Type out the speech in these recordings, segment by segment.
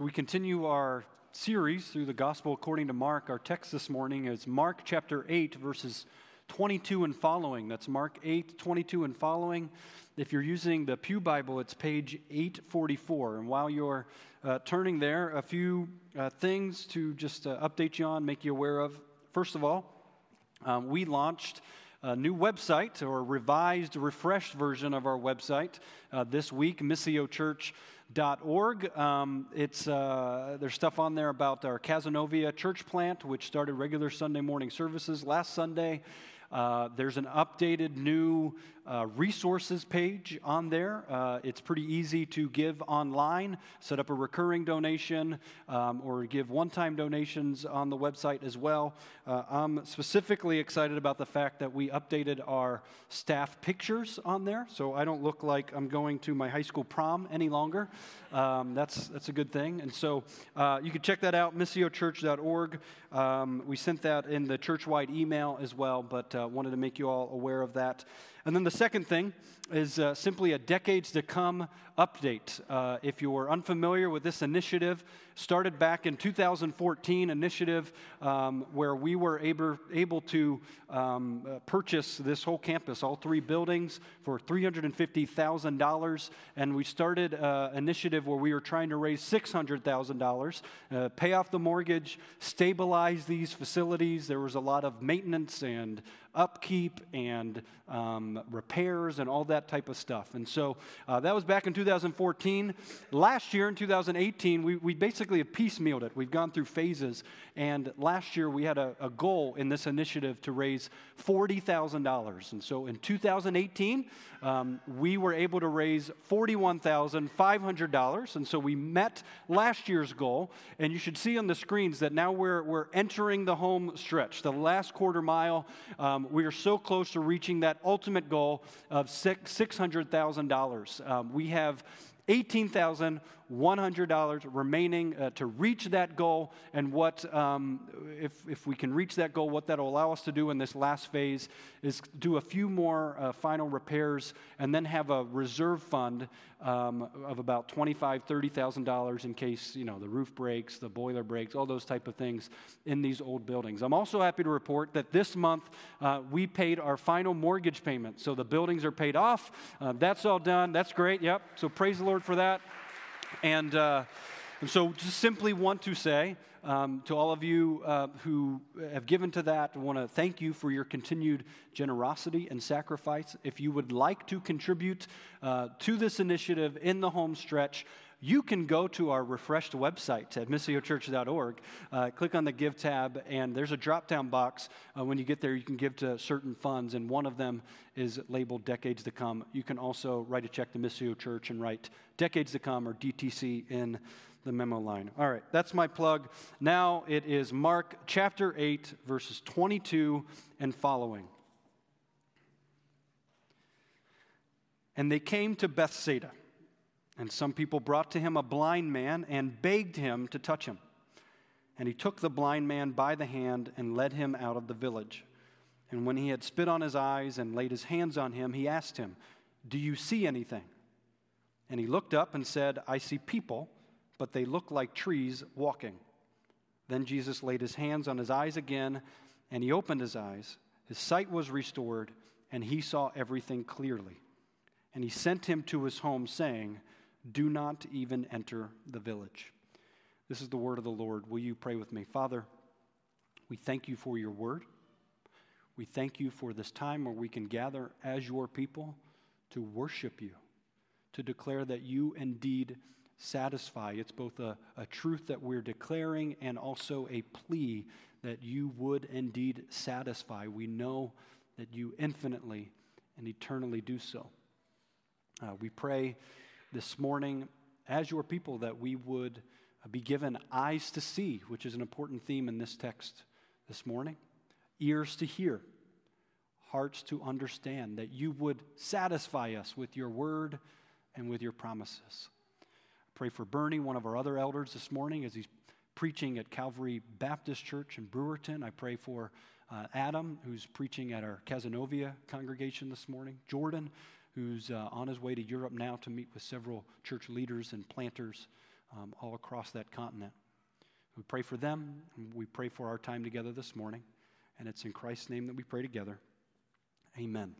So we continue our series through the Gospel according to Mark. Our text this morning is Mark chapter 8, verses 22 and following. That's Mark 8, 22 and following. If you're using the Pew Bible, it's page 844. And while you're uh, turning there, a few uh, things to just uh, update you on, make you aware of. First of all, um, we launched a new website or revised, refreshed version of our website uh, this week, Missio Church org. Um, it's, uh, there's stuff on there about our Cazenovia church plant, which started regular Sunday morning services last Sunday. Uh, there's an updated new uh, resources page on there. Uh, it's pretty easy to give online, set up a recurring donation, um, or give one time donations on the website as well. Uh, I'm specifically excited about the fact that we updated our staff pictures on there, so I don't look like I'm going to my high school prom any longer. Um, that's, that's a good thing. And so uh, you can check that out, missiochurch.org. Um, we sent that in the church wide email as well, but uh, wanted to make you all aware of that. And then the second thing is uh, simply a decades to come update. Uh, if you're unfamiliar with this initiative, started back in 2014 initiative um, where we were able, able to um, uh, purchase this whole campus, all three buildings, for $350,000. And we started an uh, initiative where we were trying to raise $600,000, uh, pay off the mortgage, stabilize these facilities. There was a lot of maintenance and upkeep and um, repairs and all that type of stuff. And so uh, that was back in 2014. Last year in 2018, we, we basically have piecemealed it. We've gone through phases. And last year we had a, a goal in this initiative to raise $40,000. And so in 2018, um, we were able to raise $41,500. And so we met last year's goal. And you should see on the screens that now we're, we're entering the home stretch, the last quarter mile. Um, we are so close to reaching that ultimate goal of $600,000. Um, we have $18,100 remaining uh, to reach that goal. And what, um, if, if we can reach that goal, what that'll allow us to do in this last phase is do a few more uh, final repairs and then have a reserve fund um, of about $25,000, $30,000 in case, you know, the roof breaks, the boiler breaks, all those type of things in these old buildings. I'm also happy to report that this month uh, we paid our final mortgage payment. So the buildings are paid off. Uh, that's all done. That's great. Yep. So praise the Lord for that. And, uh, and so just simply want to say, um, to all of you uh, who have given to that, want to thank you for your continued generosity and sacrifice. If you would like to contribute uh, to this initiative in the home stretch, you can go to our refreshed website at missiochurch.org, uh, click on the Give tab, and there's a drop down box. Uh, when you get there, you can give to certain funds, and one of them is labeled Decades to Come. You can also write a check to Missio Church and write Decades to Come or DTC in the memo line. All right, that's my plug. Now it is Mark chapter 8, verses 22 and following. And they came to Bethsaida, and some people brought to him a blind man and begged him to touch him. And he took the blind man by the hand and led him out of the village. And when he had spit on his eyes and laid his hands on him, he asked him, Do you see anything? And he looked up and said, I see people but they look like trees walking. Then Jesus laid his hands on his eyes again, and he opened his eyes. His sight was restored, and he saw everything clearly. And he sent him to his home, saying, Do not even enter the village. This is the word of the Lord. Will you pray with me? Father, we thank you for your word. We thank you for this time where we can gather as your people to worship you, to declare that you indeed satisfy. It's both a, a truth that we're declaring and also a plea that you would indeed satisfy. We know that you infinitely and eternally do so. Uh, we pray this morning, as your people, that we would be given eyes to see, which is an important theme in this text this morning, ears to hear, hearts to understand, that you would satisfy us with your word and with your promises. Pray for Bernie, one of our other elders this morning, as he's preaching at Calvary Baptist Church in Brewerton. I pray for uh, Adam, who's preaching at our Cazenovia congregation this morning. Jordan, who's uh, on his way to Europe now to meet with several church leaders and planters um, all across that continent. We pray for them. We pray for our time together this morning. And it's in Christ's name that we pray together. Amen.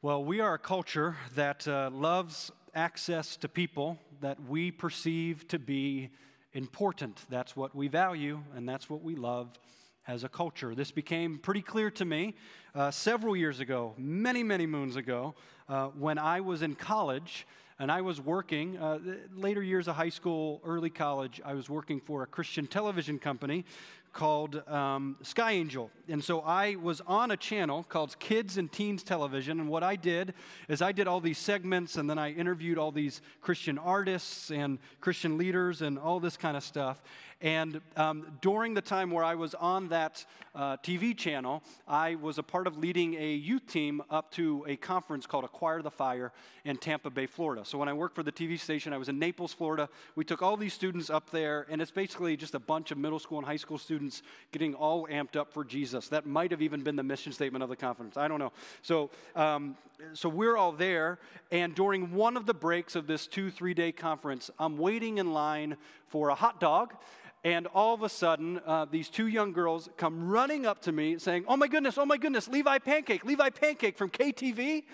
Well, we are a culture that uh, loves access to people that we perceive to be important. That's what we value, and that's what we love as a culture. This became pretty clear to me uh, several years ago, many, many moons ago, uh, when I was in college and I was working, uh, later years of high school, early college, I was working for a Christian television company called um, Sky Angel. And so I was on a channel called Kids and Teens Television. And what I did is I did all these segments and then I interviewed all these Christian artists and Christian leaders and all this kind of stuff. And um, during the time where I was on that uh, TV channel, I was a part of leading a youth team up to a conference called Acquire the Fire in Tampa Bay, Florida. So when I worked for the TV station, I was in Naples, Florida. We took all these students up there, and it's basically just a bunch of middle school and high school students getting all amped up for Jesus. That might have even been the mission statement of the conference. I don't know. So, um, so we're all there, and during one of the breaks of this two, three day conference, I'm waiting in line for a hot dog and all of a sudden, uh, these two young girls come running up to me saying, Oh my goodness, oh my goodness, Levi Pancake, Levi Pancake from KTV.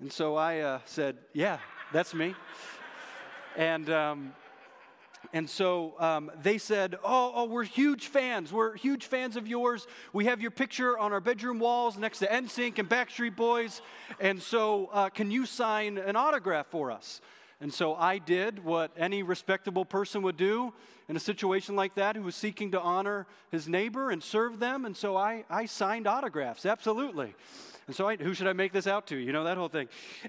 And so I uh, said, Yeah, that's me. and, um, and so um, they said, oh, oh, we're huge fans. We're huge fans of yours. We have your picture on our bedroom walls next to NSYNC and Backstreet Boys. And so, uh, can you sign an autograph for us? And so I did what any respectable person would do in a situation like that who was seeking to honor his neighbor and serve them. And so I, I signed autographs, absolutely. And so I, who should I make this out to? You know, that whole thing.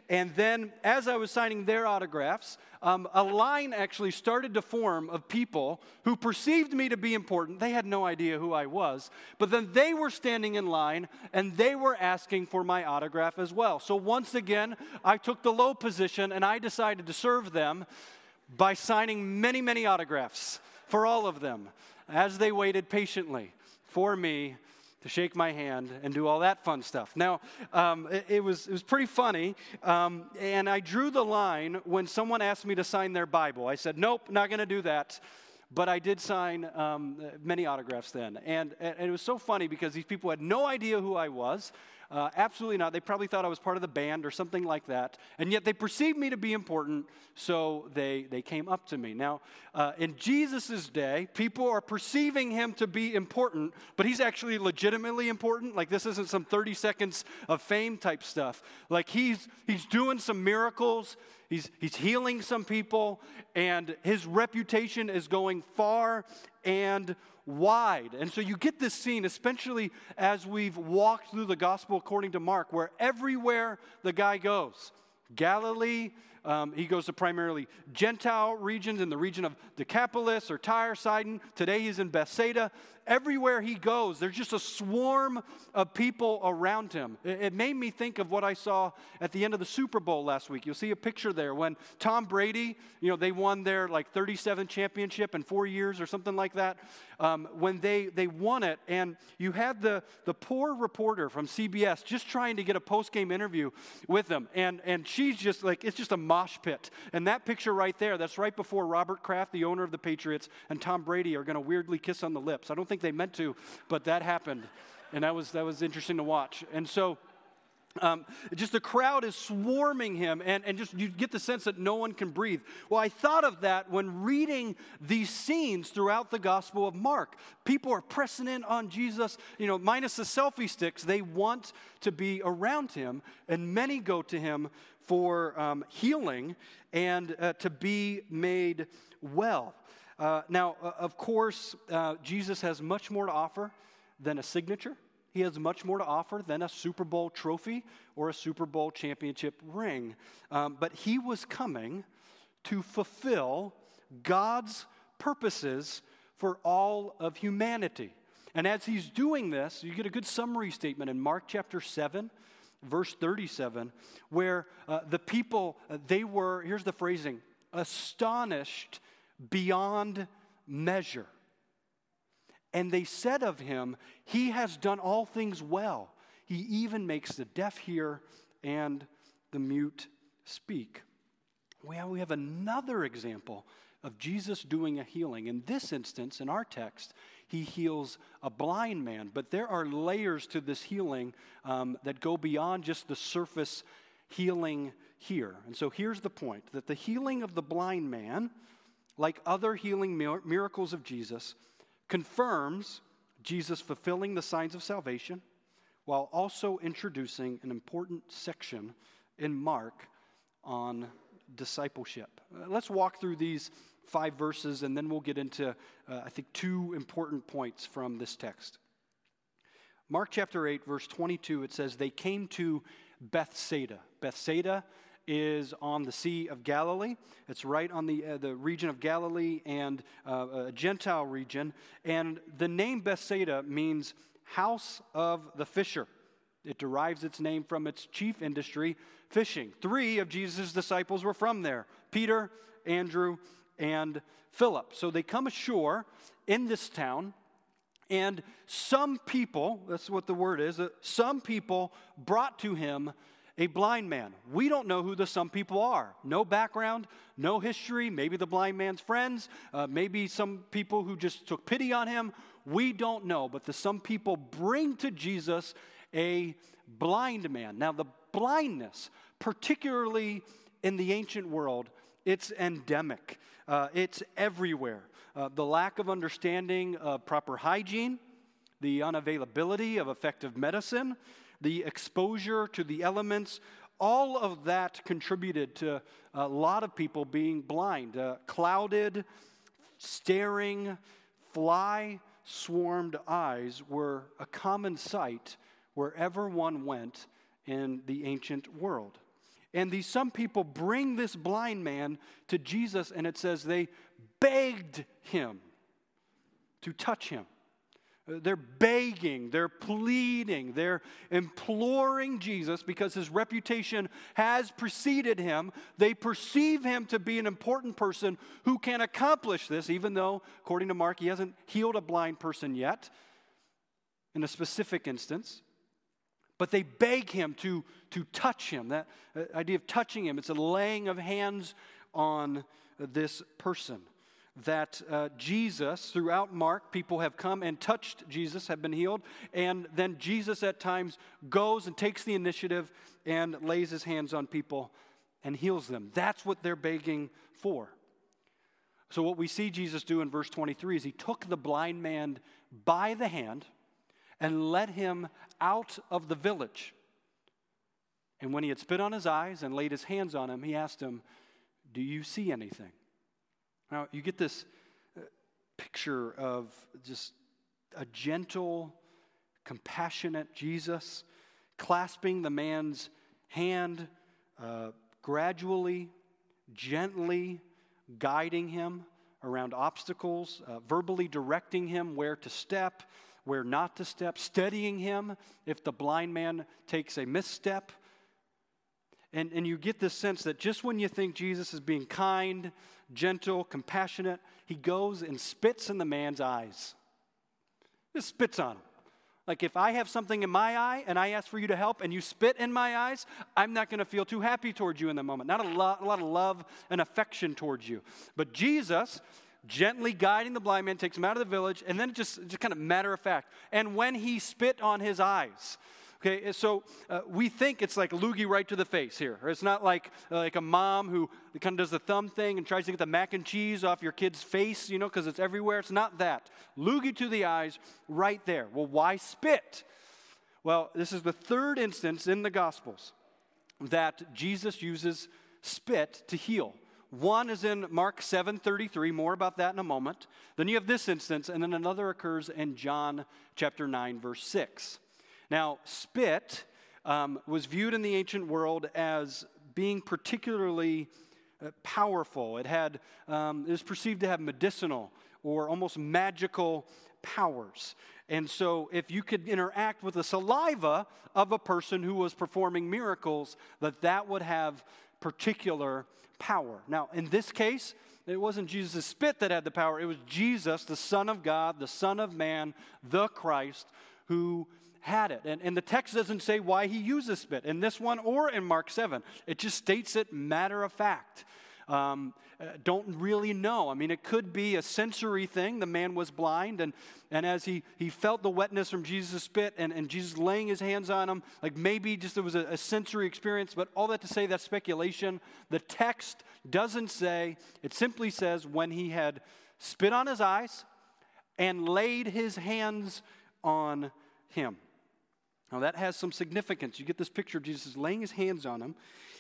And then as I was signing their autographs, um, a line actually started to form of people who perceived me to be important. They had no idea who I was, but then they were standing in line and they were asking for my autograph as well. So once again, I took the low position and I decided to serve them by signing many, many autographs for all of them as they waited patiently for me to shake my hand and do all that fun stuff. Now, um, it, it, was, it was pretty funny, um, and I drew the line when someone asked me to sign their Bible. I said, nope, not going to do that. But I did sign um, many autographs then. And, and it was so funny because these people had no idea who I was. Uh, absolutely not. They probably thought I was part of the band or something like that. And yet they perceived me to be important, so they, they came up to me. Now, uh, in Jesus' day, people are perceiving him to be important, but he's actually legitimately important. Like, this isn't some 30 seconds of fame type stuff. Like, he's, he's doing some miracles, he's, he's healing some people, and his reputation is going far and wide. And so you get this scene, especially as we've walked through the gospel according to Mark, where everywhere the guy goes, Galilee, um, he goes to primarily Gentile regions in the region of Decapolis or Tyre, Sidon. Today he's in Bethsaida. Everywhere he goes, there's just a swarm of people around him. It, made me think of what I saw at the end of the Super Bowl last week. You'll see a picture there when Tom Brady, you know, they won their like 37th championship in four years or something like that. Um, when they, they won it, and you had the, the poor reporter from CBS just trying to get a post game interview with them. And, and she's just like, it's just a mosh pit. And that picture right there, that's right before Robert Kraft, the owner of the Patriots, and Tom Brady are going to weirdly kiss on the lips. I don't think they meant to, but that happened. And that was, that was interesting to watch. And so, um, just the crowd is swarming him, and, and just you get the sense that no one can breathe. Well, I thought of that when reading these scenes throughout the Gospel of Mark. People are pressing in on Jesus, you know, minus the selfie sticks. They want to be around him, and many go to him for um, healing and uh, to be made well. Uh, now, uh, of course, uh, Jesus has much more to offer than a signature. He has much more to offer than a Super Bowl trophy or a Super Bowl championship ring. Um, but he was coming to fulfill God's purposes for all of humanity. And as he's doing this, you get a good summary statement in Mark chapter 7, verse 37, where uh, the people, uh, they were, here's the phrasing, astonished beyond measure. And they said of him, He has done all things well. He even makes the deaf hear and the mute speak. well, we have another example of Jesus doing a healing. In this instance, in our text, he heals a blind man. But there are layers to this healing um, that go beyond just the surface healing here. And so here's the point that the healing of the blind man, like other healing miracles of Jesus, confirms Jesus fulfilling the signs of salvation while also introducing an important section in Mark on discipleship. Uh, let's walk through these five verses and then we'll get into, uh, I think, two important points from this text. Mark chapter 8, verse 22, it says, They came to Bethsaida. Bethsaida is on the Sea of Galilee. It's right on the, uh, the region of Galilee and uh, a Gentile region. And the name Bethsaida means house of the fisher. It derives its name from its chief industry, fishing. Three of Jesus' disciples were from there Peter, Andrew, and Philip. So they come ashore in this town, and some people, that's what the word is, uh, some people brought to him a blind man. We don't know who the some people are. No background, no history. Maybe the blind man's friends, uh, maybe some people who just took pity on him. We don't know. But the some people bring to Jesus a blind man. Now, the blindness, particularly in the ancient world, it's endemic, uh, it's everywhere. Uh, the lack of understanding of proper hygiene, the unavailability of effective medicine, the exposure to the elements, all of that contributed to a lot of people being blind, uh, clouded, staring, fly swarmed eyes were a common sight wherever one went in the ancient world. And these some people bring this blind man to Jesus, and it says they begged him to touch him. They're begging, they're pleading, they're imploring Jesus because his reputation has preceded him. They perceive him to be an important person who can accomplish this, even though, according to Mark, he hasn't healed a blind person yet in a specific instance. But they beg him to, to touch him. That uh, idea of touching him, it's a laying of hands on this person that uh, Jesus, throughout Mark, people have come and touched Jesus, have been healed, and then Jesus at times goes and takes the initiative and lays his hands on people and heals them. That's what they're begging for. So, what we see Jesus do in verse 23 is he took the blind man by the hand and led him out of the village. And when he had spit on his eyes and laid his hands on him, he asked him, Do you see anything? Now, you get this uh, picture of just a gentle, compassionate Jesus clasping the man's hand, uh, gradually, gently guiding him around obstacles, uh, verbally directing him where to step, where not to step, steadying him if the blind man takes a misstep. And, and you get this sense that just when you think Jesus is being kind, gentle, compassionate, he goes and spits in the man's eyes. Just spits on him. Like if I have something in my eye and I ask for you to help and you spit in my eyes, I'm not going to feel too happy towards you in the moment. Not a lot, a lot of love and affection towards you. But Jesus, gently guiding the blind man, takes him out of the village, and then just, just kind of matter of fact. And when he spit on his eyes, Okay, so uh, we think it's like loogie right to the face here. It's not like uh, like a mom who kind of does the thumb thing and tries to get the mac and cheese off your kid's face, you know, because it's everywhere. It's not that. Loogie to the eyes right there. Well, why spit? Well, this is the third instance in the Gospels that Jesus uses spit to heal. One is in Mark 7:33, more about that in a moment. Then you have this instance and then another occurs in John chapter 9 verse 6. Now, spit um, was viewed in the ancient world as being particularly uh, powerful. It had um, it was perceived to have medicinal or almost magical powers. And so, if you could interact with the saliva of a person who was performing miracles, that that would have particular power. Now, in this case, it wasn't Jesus' spit that had the power. It was Jesus, the Son of God, the Son of Man, the Christ, who had it. And, and the text doesn't say why he uses spit in this one or in Mark 7. It just states it matter of fact. Um, uh, don't really know. I mean, it could be a sensory thing. The man was blind, and, and as he, he felt the wetness from Jesus' spit and, and Jesus laying his hands on him, like maybe just it was a, a sensory experience, but all that to say that's speculation. The text doesn't say, it simply says when he had spit on his eyes and laid his hands on him. Now, that has some significance. You get this picture of Jesus laying his hands on him.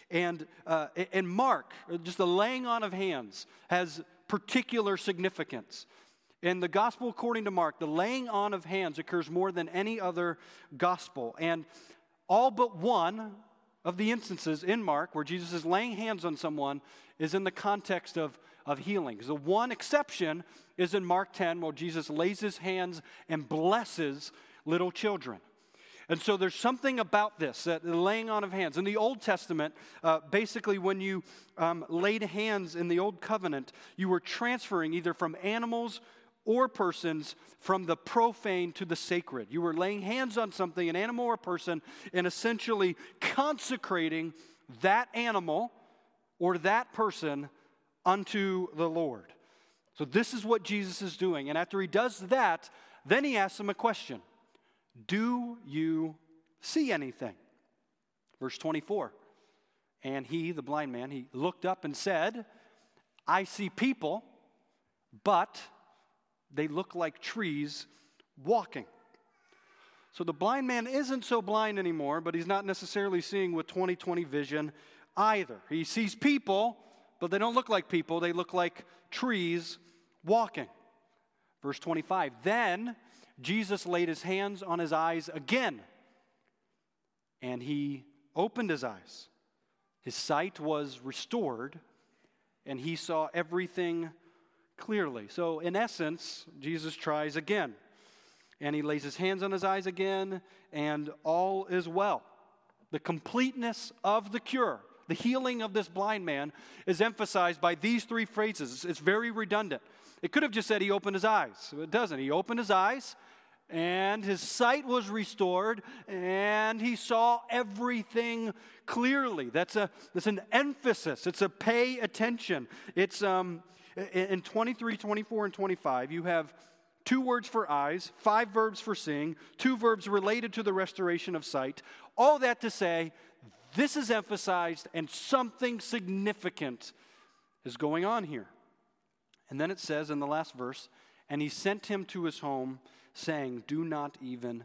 And, uh, and Mark, just the laying on of hands, has particular significance. In the gospel according to Mark, the laying on of hands occurs more than any other gospel. And all but one of the instances in Mark where Jesus is laying hands on someone is in the context of, of healing. The one exception is in Mark 10, where Jesus lays his hands and blesses little children. And so there's something about this, that laying on of hands. In the Old Testament, uh, basically, when you um, laid hands in the Old Covenant, you were transferring either from animals or persons from the profane to the sacred. You were laying hands on something, an animal or a person, and essentially consecrating that animal or that person unto the Lord. So, this is what Jesus is doing. And after he does that, then he asks them a question do you see anything? Verse 24. And he, the blind man, he looked up and said, I see people, but they look like trees walking. So the blind man isn't so blind anymore, but he's not necessarily seeing with 2020 vision either. He sees people, but they don't look like people, they look like trees walking. Verse 25. Then Jesus laid his hands on his eyes again, and he opened his eyes. His sight was restored, and he saw everything clearly. So, in essence, Jesus tries again. And he lays his hands on his eyes again, and all is well. The completeness of the cure, the healing of this blind man, is emphasized by these three phrases. It's very redundant. It could have just said he opened his eyes. It doesn't. He opened his eyes, and his sight was restored, and he saw everything clearly. That's, a, that's an emphasis, it's a pay attention. It's um, in 23, 24, and 25, you have two words for eyes, five verbs for seeing, two verbs related to the restoration of sight. All that to say, this is emphasized, and something significant is going on here. And then it says in the last verse, and he sent him to his home saying, Do not even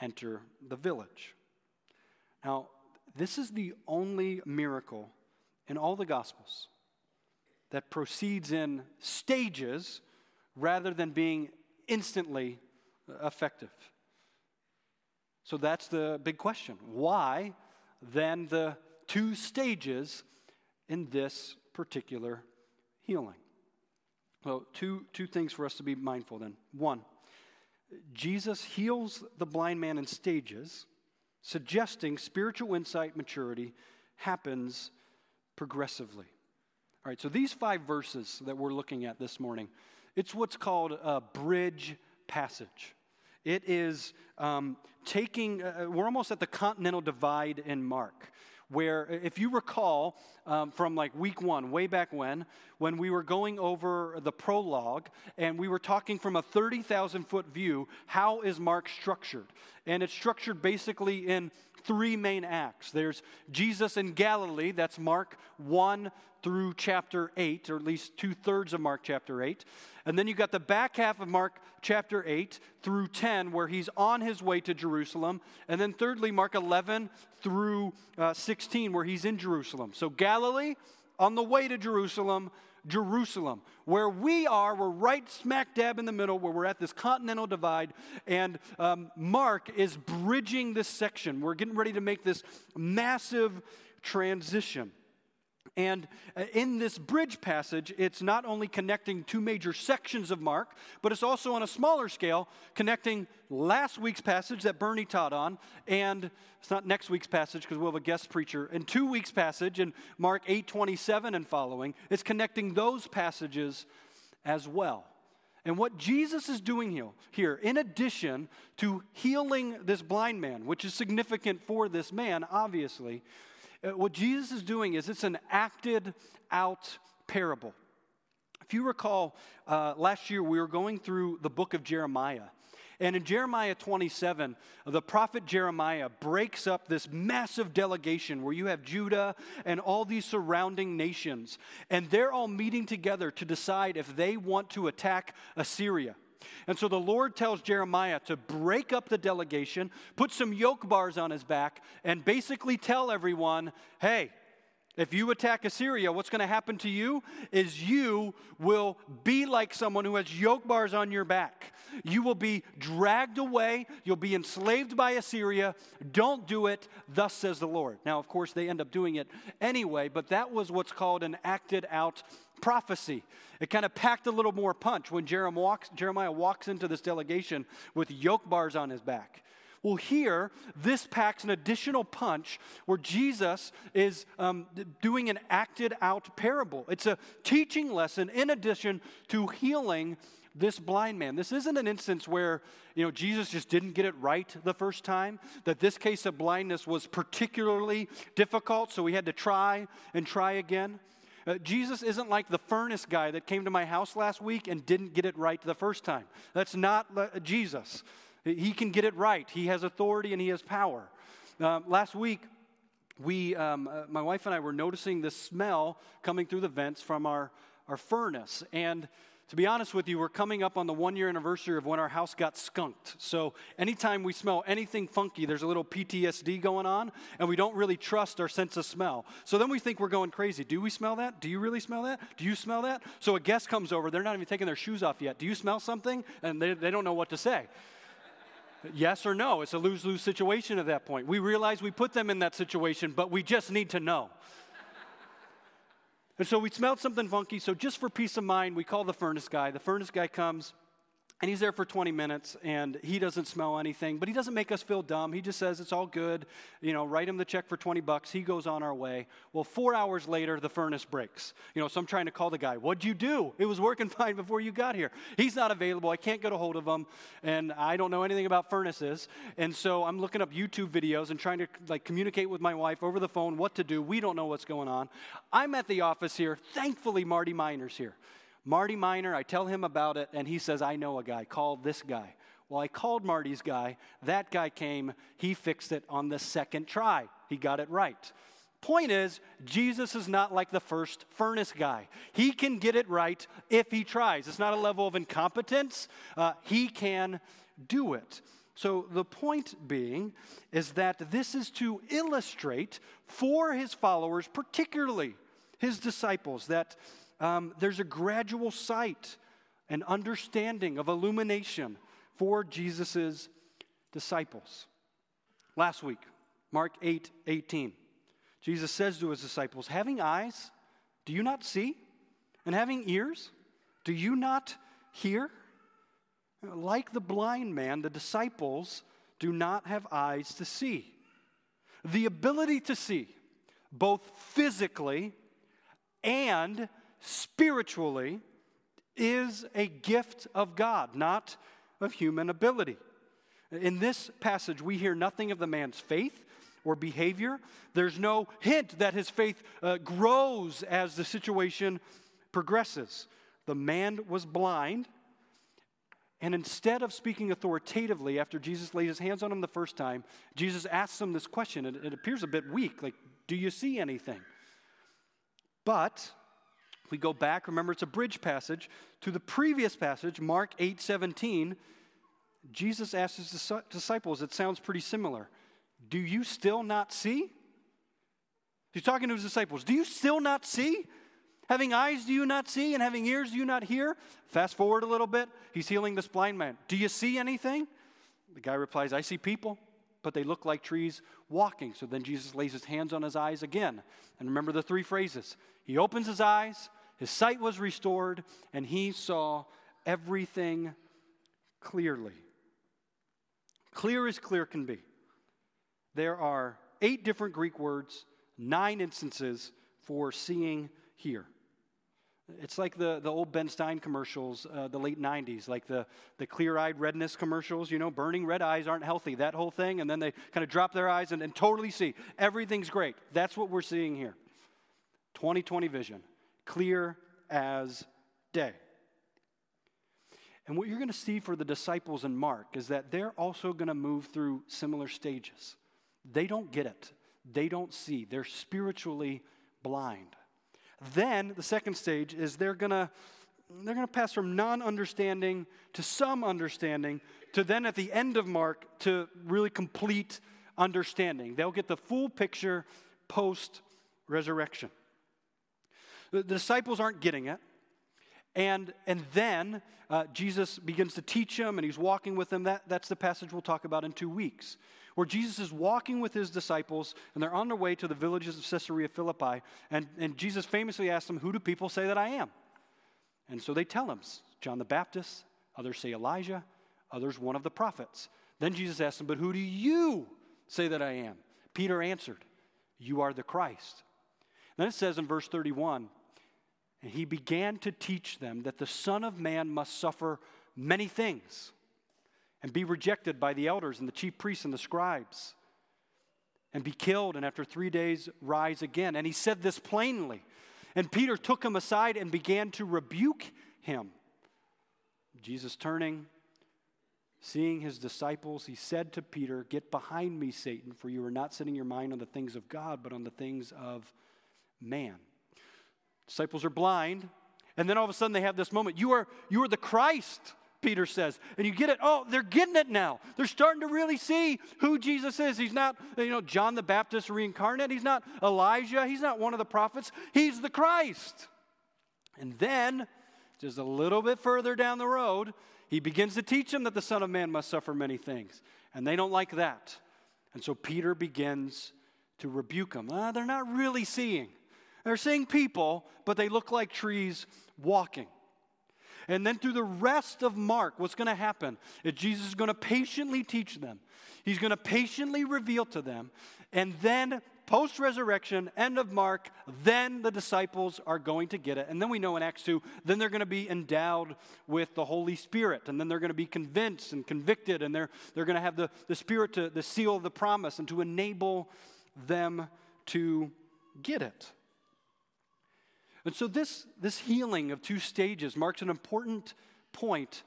enter the village. Now, this is the only miracle in all the Gospels that proceeds in stages rather than being instantly effective. So that's the big question. Why then the two stages in this particular healing? Well, two, two things for us to be mindful then. One, Jesus heals the blind man in stages, suggesting spiritual insight maturity happens progressively. All right, so these five verses that we're looking at this morning, it's what's called a bridge passage. It is um, taking, uh, we're almost at the continental divide in Mark where, if you recall um, from like week one, way back when, when we were going over the prologue and we were talking from a 30,000 foot view, how is Mark structured? And it's structured basically in three main acts. There's Jesus in Galilee, that's Mark 1 through chapter 8, or at least two thirds of Mark chapter 8. And then you've got the back half of Mark chapter 8 through 10, where he's on his way to Jerusalem. And then thirdly, Mark 11 through uh, 16, where he's in Jerusalem. So Galilee, on the way to Jerusalem, Jerusalem. Where we are, we're right smack dab in the middle, where we're at this continental divide, and um, Mark is bridging this section. We're getting ready to make this massive transition. And uh, in this bridge passage, it's not only connecting two major sections of Mark, but it's also on a smaller scale connecting last week's passage that Bernie taught on, and it's not next week's passage because we'll have a guest preacher, and two weeks' passage in Mark 8 27 and following. It's connecting those passages as well. And what Jesus is doing here, in addition to healing this blind man, which is significant for this man, obviously, what Jesus is doing is it's an acted out parable. If you recall, uh, last year we were going through the book of Jeremiah. And in Jeremiah 27, the prophet Jeremiah breaks up this massive delegation where you have Judah and all these surrounding nations. And they're all meeting together to decide if they want to attack Assyria. And so the Lord tells Jeremiah to break up the delegation, put some yoke bars on his back, and basically tell everyone hey, if you attack Assyria, what's going to happen to you is you will be like someone who has yoke bars on your back. You will be dragged away. You'll be enslaved by Assyria. Don't do it, thus says the Lord. Now, of course, they end up doing it anyway, but that was what's called an acted out prophecy. It kind of packed a little more punch when Jeremiah walks, Jeremiah walks into this delegation with yoke bars on his back. Well, here, this packs an additional punch where Jesus is um, doing an acted out parable. It's a teaching lesson in addition to healing this blind man. This isn't an instance where, you know, Jesus just didn't get it right the first time, that this case of blindness was particularly difficult, so he had to try and try again. Uh, Jesus isn't like the furnace guy that came to my house last week and didn't get it right the first time. That's not uh, Jesus. He can get it right. He has authority and he has power. Uh, last week, we, um, uh, my wife and I were noticing the smell coming through the vents from our, our furnace. And to be honest with you, we're coming up on the one year anniversary of when our house got skunked. So anytime we smell anything funky, there's a little PTSD going on, and we don't really trust our sense of smell. So then we think we're going crazy. Do we smell that? Do you really smell that? Do you smell that? So a guest comes over, they're not even taking their shoes off yet. Do you smell something? And they, they don't know what to say. Yes or no? It's a lose lose situation at that point. We realize we put them in that situation, but we just need to know. And so we smelled something funky, so just for peace of mind, we call the furnace guy. The furnace guy comes, and he's there for 20 minutes and he doesn't smell anything, but he doesn't make us feel dumb. He just says it's all good. You know, write him the check for 20 bucks. He goes on our way. Well, four hours later, the furnace breaks. You know, so I'm trying to call the guy. What'd you do? It was working fine before you got here. He's not available. I can't get a hold of him. And I don't know anything about furnaces. And so I'm looking up YouTube videos and trying to like communicate with my wife over the phone what to do. We don't know what's going on. I'm at the office here. Thankfully, Marty Miner's here. Marty Miner, I tell him about it, and he says, I know a guy, call this guy. Well, I called Marty's guy. That guy came. He fixed it on the second try. He got it right. Point is, Jesus is not like the first furnace guy. He can get it right if he tries. It's not a level of incompetence, uh, he can do it. So, the point being is that this is to illustrate for his followers, particularly his disciples, that um, there's a gradual sight and understanding of illumination for Jesus' disciples. Last week, Mark 8 18, Jesus says to his disciples, Having eyes, do you not see? And having ears, do you not hear? Like the blind man, the disciples do not have eyes to see. The ability to see, both physically and spiritually is a gift of God, not of human ability. In this passage, we hear nothing of the man's faith or behavior. There's no hint that his faith uh, grows as the situation progresses. The man was blind, and instead of speaking authoritatively after Jesus laid his hands on him the first time, Jesus asks him this question. and it appears a bit weak like, Do you see anything? But if we go back, remember it's a bridge passage to the previous passage, Mark 8 17. Jesus asked his disciples, it sounds pretty similar. Do you still not see? He's talking to his disciples. Do you still not see? Having eyes, do you not see? And having ears, do you not hear? Fast forward a little bit. He's healing this blind man. Do you see anything? The guy replies, I see people, but they look like trees walking. So then Jesus lays his hands on his eyes again. And remember the three phrases He opens his eyes, his sight was restored, and he saw everything clearly. Clear as clear can be. There are eight different Greek words, nine instances for seeing here. It's like the, the old Ben Stein commercials, uh, the late 90s, like the, the clear eyed redness commercials, you know, burning red eyes aren't healthy, that whole thing. And then they kind of drop their eyes and, and totally see everything's great. That's what we're seeing here. 2020 vision, clear as day. And what you're going to see for the disciples in Mark is that they're also going to move through similar stages. They don't get it, they don't see, they're spiritually blind. Then the second stage is they're going to they're going to pass from non understanding to some understanding to then at the end of Mark to really complete understanding. They'll get the full picture post resurrection. The disciples aren't getting it. And, and then uh, Jesus begins to teach them and he's walking with them. That, that's the passage we'll talk about in two weeks, where Jesus is walking with his disciples and they're on their way to the villages of Caesarea Philippi. And, and Jesus famously asks them, Who do people say that I am? And so they tell him, John the Baptist, others say Elijah, others one of the prophets. Then Jesus asks them, But who do you say that I am? Peter answered, You are the Christ. Then it says in verse 31 and he began to teach them that the Son of Man must suffer many things and be rejected by the elders and the chief priests and the scribes and be killed and after three days rise again. And he said this plainly. And Peter took him aside and began to rebuke him. Jesus turning, seeing his disciples, he said to Peter, Get behind me, Satan, for you are not setting your mind on the things of God, but on the things of man. Disciples are blind. And then all of a sudden they have this moment. You are, you are the Christ, Peter says. And you get it. Oh, they're getting it now. They're starting to really see who Jesus is. He's not, you know, John the Baptist reincarnate. He's not Elijah. He's not one of the prophets. He's the Christ. And then, just a little bit further down the road, he begins to teach them that the Son of Man must suffer many things. And they don't like that. And so Peter begins to rebuke them. Ah, they're not really seeing. They're seeing people, but they look like trees walking. And then through the rest of Mark, what's going to happen is Jesus is going to patiently teach them. He's going to patiently reveal to them. And then, post resurrection, end of Mark, then the disciples are going to get it. And then we know in Acts 2, then they're going to be endowed with the Holy Spirit. And then they're going to be convinced and convicted. And they're, they're going to have the, the Spirit to the seal of the promise and to enable them to get it. And so, this, this healing of two stages marks an important point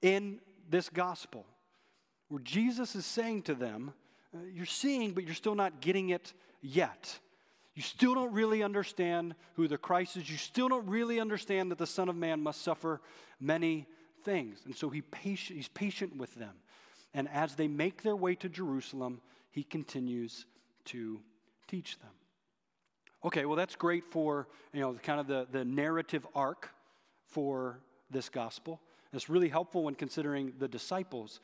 in this gospel where Jesus is saying to them, uh, You're seeing, but you're still not getting it yet. You still don't really understand who the Christ is. You still don't really understand that the Son of Man must suffer many things. And so he patient, he's patient with them. And as they make their way to Jerusalem, he continues to teach them. Okay, well, that's great for, you know, kind of the, the narrative arc for this gospel. It's really helpful when considering the disciples.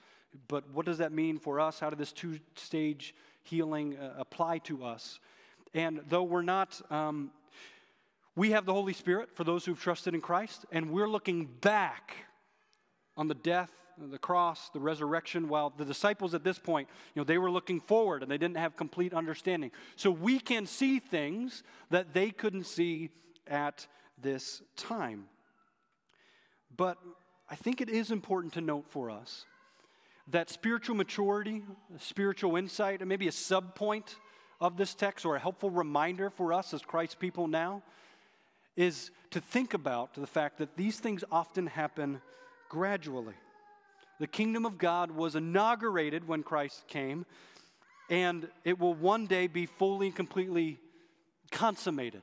But what does that mean for us? How did this two stage healing uh, apply to us? And though we're not, um, we have the Holy Spirit for those who've trusted in Christ, and we're looking back on the death the cross, the resurrection, while the disciples at this point, you know, they were looking forward and they didn't have complete understanding. So we can see things that they couldn't see at this time. But I think it is important to note for us that spiritual maturity, spiritual insight, and maybe a subpoint of this text or a helpful reminder for us as Christ's people now is to think about the fact that these things often happen gradually. The kingdom of God was inaugurated when Christ came, and it will one day be fully and completely consummated,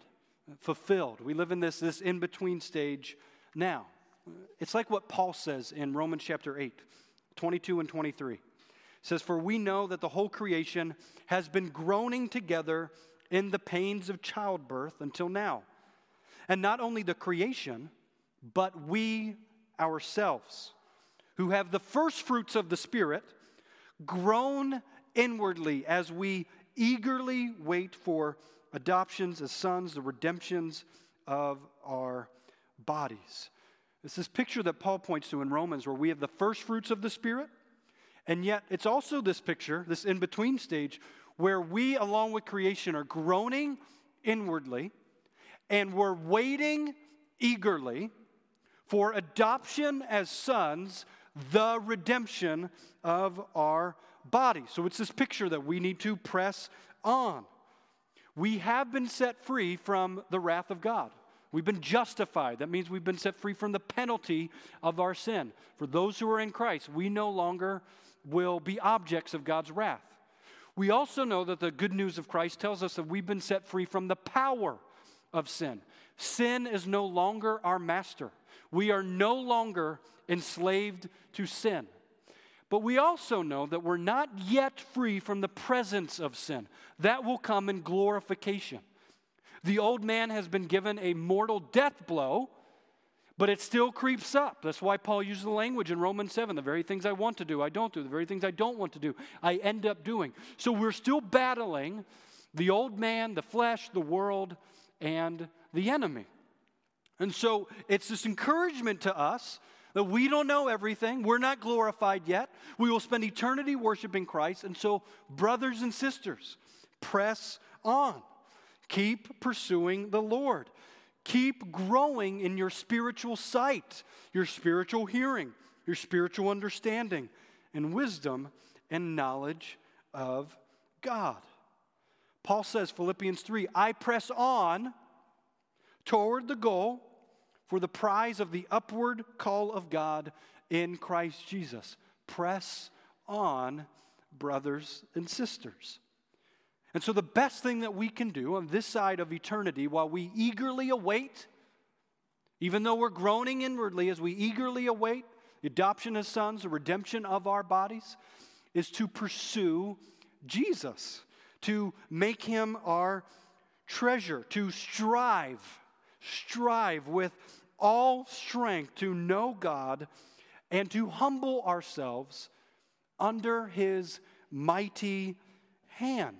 fulfilled. We live in this, this in between stage now. It's like what Paul says in Romans chapter 8, 22 and 23. It says, For we know that the whole creation has been groaning together in the pains of childbirth until now. And not only the creation, but we ourselves who have the first fruits of the Spirit, groan inwardly as we eagerly wait for adoptions as sons, the redemptions of our bodies. It's this picture that Paul points to in Romans where we have the first fruits of the Spirit, and yet it's also this picture, this in between stage, where we, along with creation, are groaning inwardly and we're waiting eagerly for adoption as sons, the redemption of our body. So it's this picture that we need to press on. We have been set free from the wrath of God. We've been justified. That means we've been set free from the penalty of our sin. For those who are in Christ, we no longer will be objects of God's wrath. We also know that the good news of Christ tells us that we've been set free from the power of sin. Sin is no longer our master. We are no longer enslaved to sin. But we also know that we're not yet free from the presence of sin. That will come in glorification. The old man has been given a mortal death blow, but it still creeps up. That's why Paul uses the language in Romans 7 the very things I want to do, I don't do. The very things I don't want to do, I end up doing. So we're still battling the old man, the flesh, the world, and the enemy. And so it's this encouragement to us that we don't know everything. We're not glorified yet. We will spend eternity worshiping Christ. And so, brothers and sisters, press on. Keep pursuing the Lord. Keep growing in your spiritual sight, your spiritual hearing, your spiritual understanding, and wisdom and knowledge of God. Paul says, Philippians 3 I press on toward the goal for the prize of the upward call of God in Christ Jesus. Press on, brothers and sisters. And so, the best thing that we can do on this side of eternity while we eagerly await, even though we're groaning inwardly as we eagerly await adoption as sons, the redemption of our bodies, is to pursue Jesus, to make him our treasure, to strive, strive with all strength to know God and to humble ourselves under his mighty hand.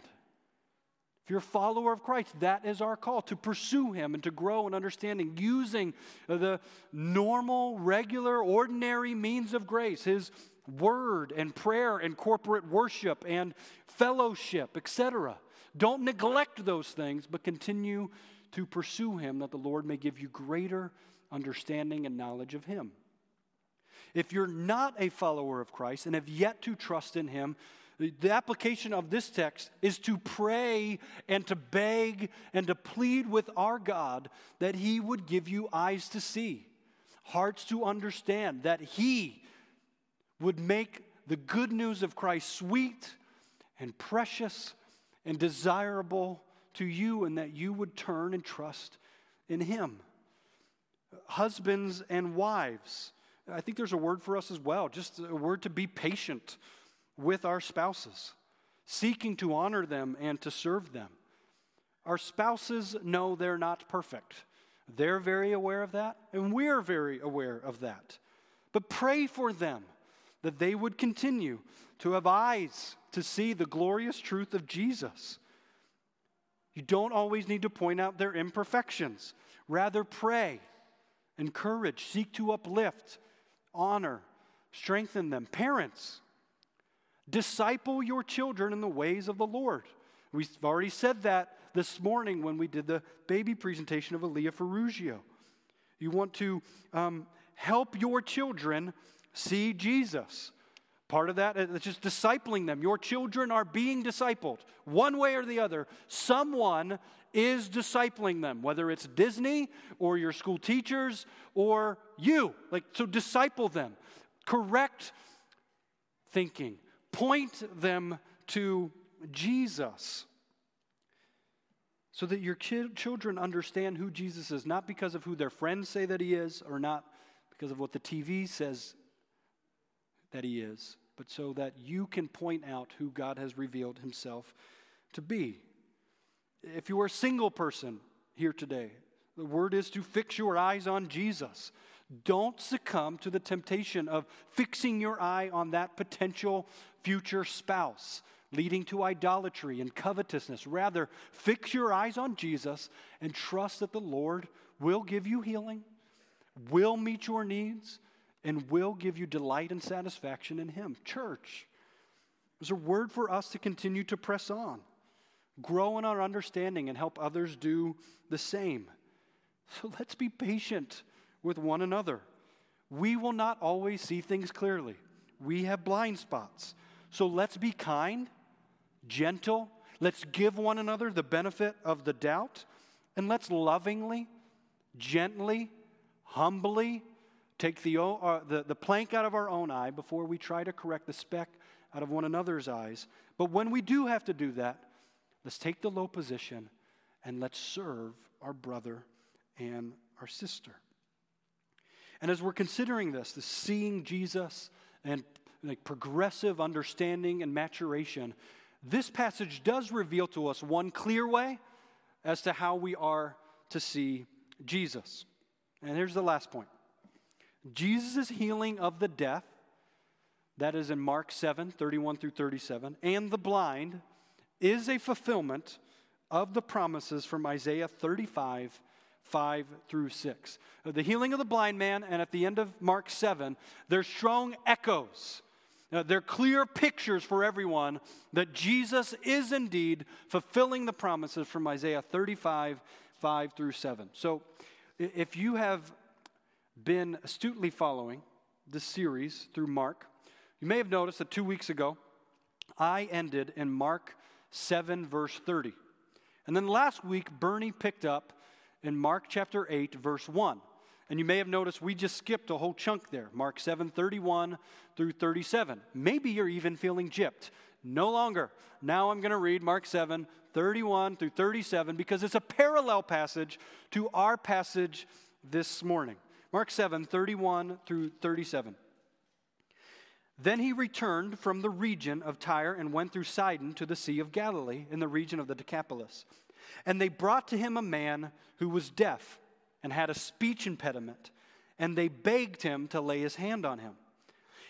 If you're a follower of Christ, that is our call to pursue Him and to grow in understanding using the normal, regular, ordinary means of grace, His word and prayer and corporate worship and fellowship, etc. Don't neglect those things, but continue to pursue Him that the Lord may give you greater understanding and knowledge of Him. If you're not a follower of Christ and have yet to trust in Him, the application of this text is to pray and to beg and to plead with our God that He would give you eyes to see, hearts to understand, that He would make the good news of Christ sweet and precious and desirable to you, and that you would turn and trust in Him husbands and wives. I think there's a word for us as well, just a word to be patient with our spouses, seeking to honor them and to serve them. Our spouses know they're not perfect. They're very aware of that, and we're very aware of that. But pray for them that they would continue to have eyes to see the glorious truth of Jesus. You don't always need to point out their imperfections. Rather, pray encourage, seek to uplift, honor, strengthen them. Parents, disciple your children in the ways of the Lord. We've already said that this morning when we did the baby presentation of Aaliyah Ferrugio. You want to um, help your children see Jesus. Part of that is just discipling them. Your children are being discipled one way or the other. Someone is discipling them, whether it's Disney or your school teachers or you. Like, so disciple them, correct thinking, point them to Jesus so that your children understand who Jesus is, not because of who their friends say that he is or not because of what the TV says that he is, but so that you can point out who God has revealed himself to be. If you are a single person here today, the word is to fix your eyes on Jesus. Don't succumb to the temptation of fixing your eye on that potential future spouse, leading to idolatry and covetousness. Rather, fix your eyes on Jesus and trust that the Lord will give you healing, will meet your needs, and will give you delight and satisfaction in Him. Church, there's a word for us to continue to press on grow in our understanding, and help others do the same. So let's be patient with one another. We will not always see things clearly, we have blind spots. So let's be kind, gentle. Let's give one another the benefit of the doubt. And let's lovingly, gently, humbly take the, uh, the, the plank out of our own eye before we try to correct the speck out of one another's eyes. But when we do have to do that, let's take the low position and let's serve our brother and our sister. And as we're considering this, the seeing Jesus and like progressive understanding and maturation, this passage does reveal to us one clear way as to how we are to see Jesus. And here's the last point Jesus' healing of the deaf, that is in Mark 7 31 through 37, and the blind is a fulfillment of the promises from Isaiah 35 5 through 6. The healing of the blind man, and at the end of Mark 7, there's strong echoes. Uh, they're clear pictures for everyone that Jesus is indeed fulfilling the promises from Isaiah 35 5 through 7. So if you have been astutely following this series through Mark, you may have noticed that two weeks ago I ended in Mark 7, verse 30. And then last week, Bernie picked up in Mark chapter 8, verse 1. And you may have noticed we just skipped a whole chunk there, Mark 7, 31 through 37. Maybe you're even feeling gypped. No longer. Now I'm going to read Mark 7, 31 through 37 because it's a parallel passage to our passage this morning. Mark 7, 31 through 37. Then he returned from the region of Tyre and went through Sidon to the Sea of Galilee in the region of the Decapolis. And they brought to him a man who was deaf and had a speech impediment, and they begged him to lay his hand on him.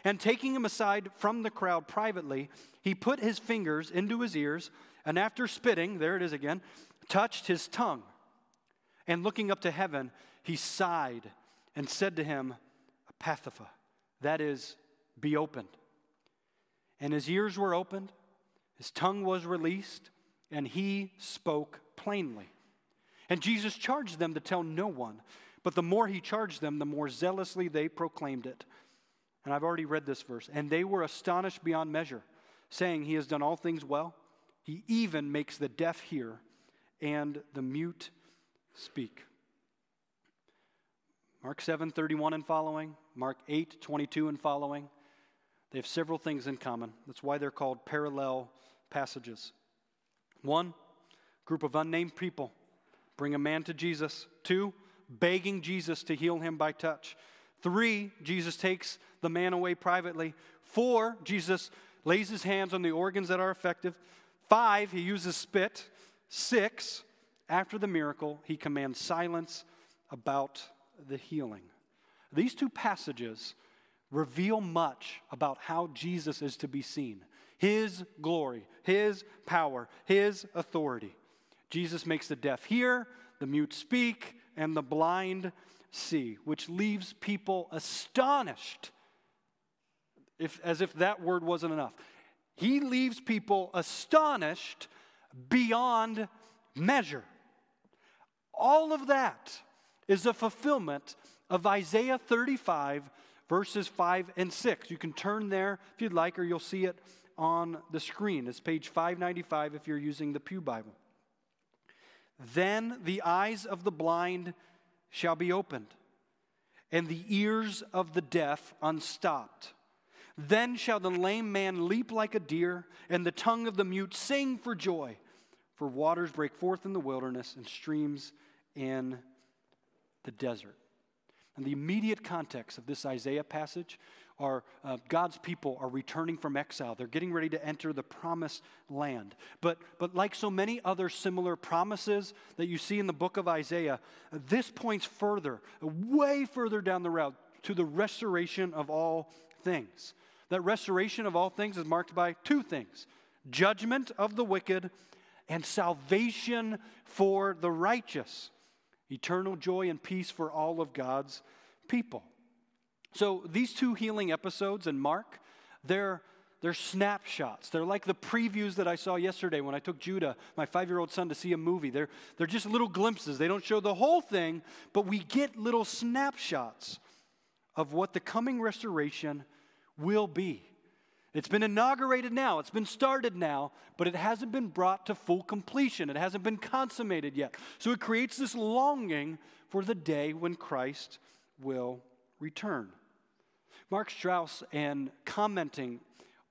And taking him aside from the crowd privately, he put his fingers into his ears, and after spitting, there it is again, touched his tongue. And looking up to heaven, he sighed and said to him, Ephphatha, that is, be opened. And his ears were opened, his tongue was released, and he spoke plainly. And Jesus charged them to tell no one, but the more he charged them, the more zealously they proclaimed it. And I've already read this verse. And they were astonished beyond measure, saying, He has done all things well. He even makes the deaf hear and the mute speak. Mark 7, 31 and following, Mark 8, 22 and following. They have several things in common. That's why they're called parallel passages. One, group of unnamed people bring a man to Jesus. Two, begging Jesus to heal him by touch. Three, Jesus takes the man away privately. Four, Jesus lays his hands on the organs that are effective. Five, he uses spit. Six, after the miracle, he commands silence about the healing. These two passages reveal much about how Jesus is to be seen his glory, his power, his authority. Jesus makes the deaf hear, the mute speak, and the blind see, which leaves people astonished, if, as if that word wasn't enough. He leaves people astonished beyond measure. All of that is a fulfillment of Isaiah 35, verses 5 and 6. You can turn there if you'd like, or you'll see it on the screen. It's page 595 if you're using the Pew Bible. Then the eyes of the blind shall be opened, and the ears of the deaf unstopped. Then shall the lame man leap like a deer, and the tongue of the mute sing for joy. For waters break forth in the wilderness, and streams in the desert. And the immediate context of this Isaiah passage are uh, God's people are returning from exile. They're getting ready to enter the promised land. But, but like so many other similar promises that you see in the book of Isaiah, this points further, way further down the route, to the restoration of all things. That restoration of all things is marked by two things judgment of the wicked and salvation for the righteous eternal joy and peace for all of God's people. So these two healing episodes in Mark, they're, they're snapshots. They're like the previews that I saw yesterday when I took Judah, my five year old son, to see a movie. They're, they're just little glimpses. They don't show the whole thing, but we get little snapshots of what the coming restoration will be. It's been inaugurated now, it's been started now, but it hasn't been brought to full completion. It hasn't been consummated yet. So it creates this longing for the day when Christ will return. Mark Strauss, in commenting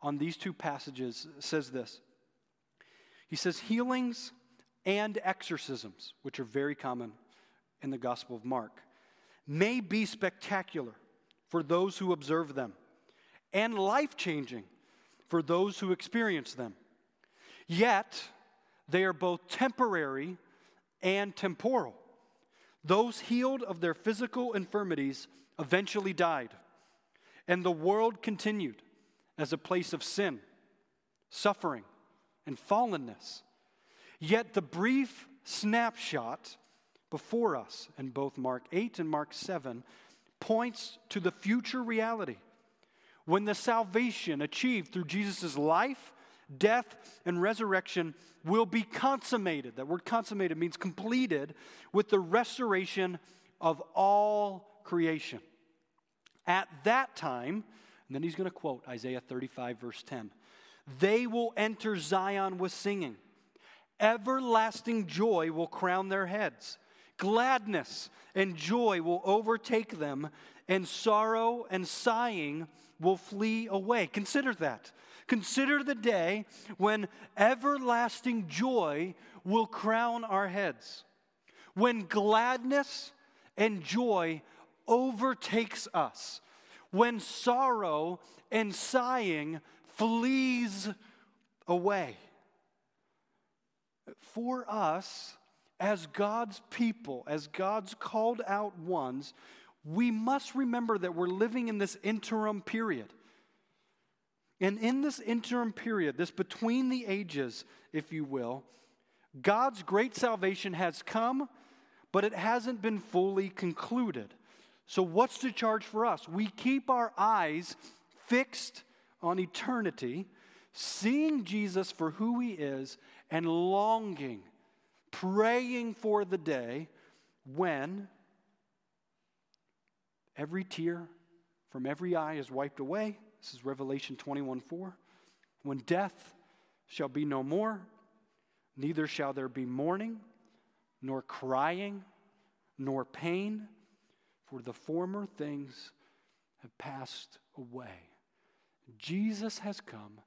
on these two passages, says this. He says, Healings and exorcisms, which are very common in the Gospel of Mark, may be spectacular for those who observe them and life changing for those who experience them. Yet, they are both temporary and temporal. Those healed of their physical infirmities eventually died, and the world continued as a place of sin, suffering, and fallenness. Yet the brief snapshot before us in both Mark 8 and Mark 7 points to the future reality when the salvation achieved through Jesus' life, death, and resurrection will be consummated. That word consummated means completed with the restoration of all creation. At that time, and then he's going to quote Isaiah 35, verse 10 they will enter Zion with singing. Everlasting joy will crown their heads. Gladness and joy will overtake them, and sorrow and sighing will flee away. Consider that. Consider the day when everlasting joy will crown our heads, when gladness and joy overtakes us, when sorrow and sighing flees away. For us, as God's people, as God's called out ones, we must remember that we're living in this interim period. And in this interim period, this between the ages, if you will, God's great salvation has come, but it hasn't been fully concluded. So, what's the charge for us? We keep our eyes fixed on eternity, seeing Jesus for who he is, and longing, praying for the day when Every tear from every eye is wiped away. This is Revelation 21 4. When death shall be no more, neither shall there be mourning, nor crying, nor pain, for the former things have passed away. Jesus has come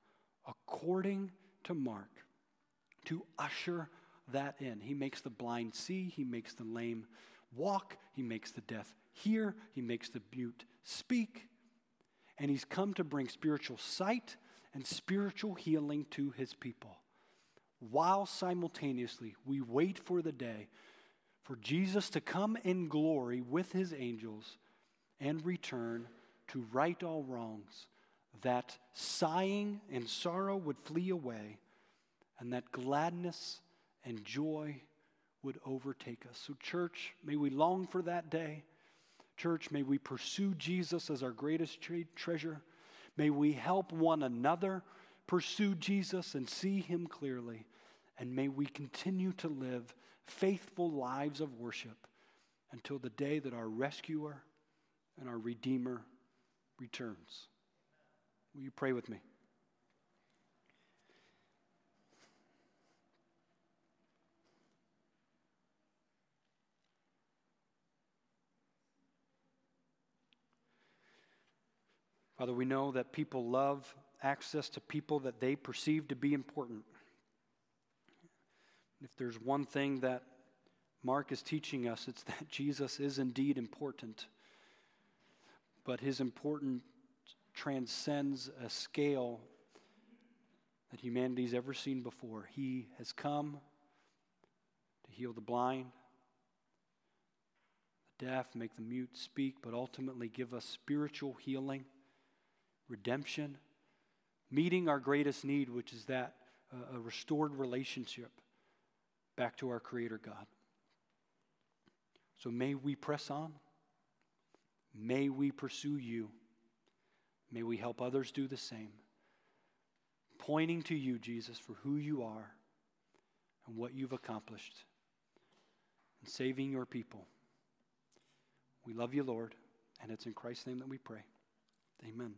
according to Mark to usher that in. He makes the blind see, he makes the lame walk, he makes the deaf hear, he makes the mute speak, and he's come to bring spiritual sight and spiritual healing to his people. While simultaneously we wait for the day for Jesus to come in glory with his angels and return to right all wrongs, that sighing and sorrow would flee away, and that gladness and joy would overtake us. So, church, may we long for that day. Church, may we pursue Jesus as our greatest tre- treasure. May we help one another pursue Jesus and see him clearly. And may we continue to live faithful lives of worship until the day that our rescuer and our Redeemer returns. Will you pray with me? Father, we know that people love access to people that they perceive to be important. If there's one thing that Mark is teaching us, it's that Jesus is indeed important. But his importance transcends a scale that humanity's ever seen before. He has come to heal the blind, the deaf, make the mute speak, but ultimately give us spiritual healing redemption, meeting our greatest need, which is that uh, a restored relationship back to our Creator God. So may we press on. May we pursue you. May we help others do the same. pointing to you, Jesus, for who you are and what you've accomplished in saving your people. We love you, Lord, and it's in Christ's name that we pray. Amen.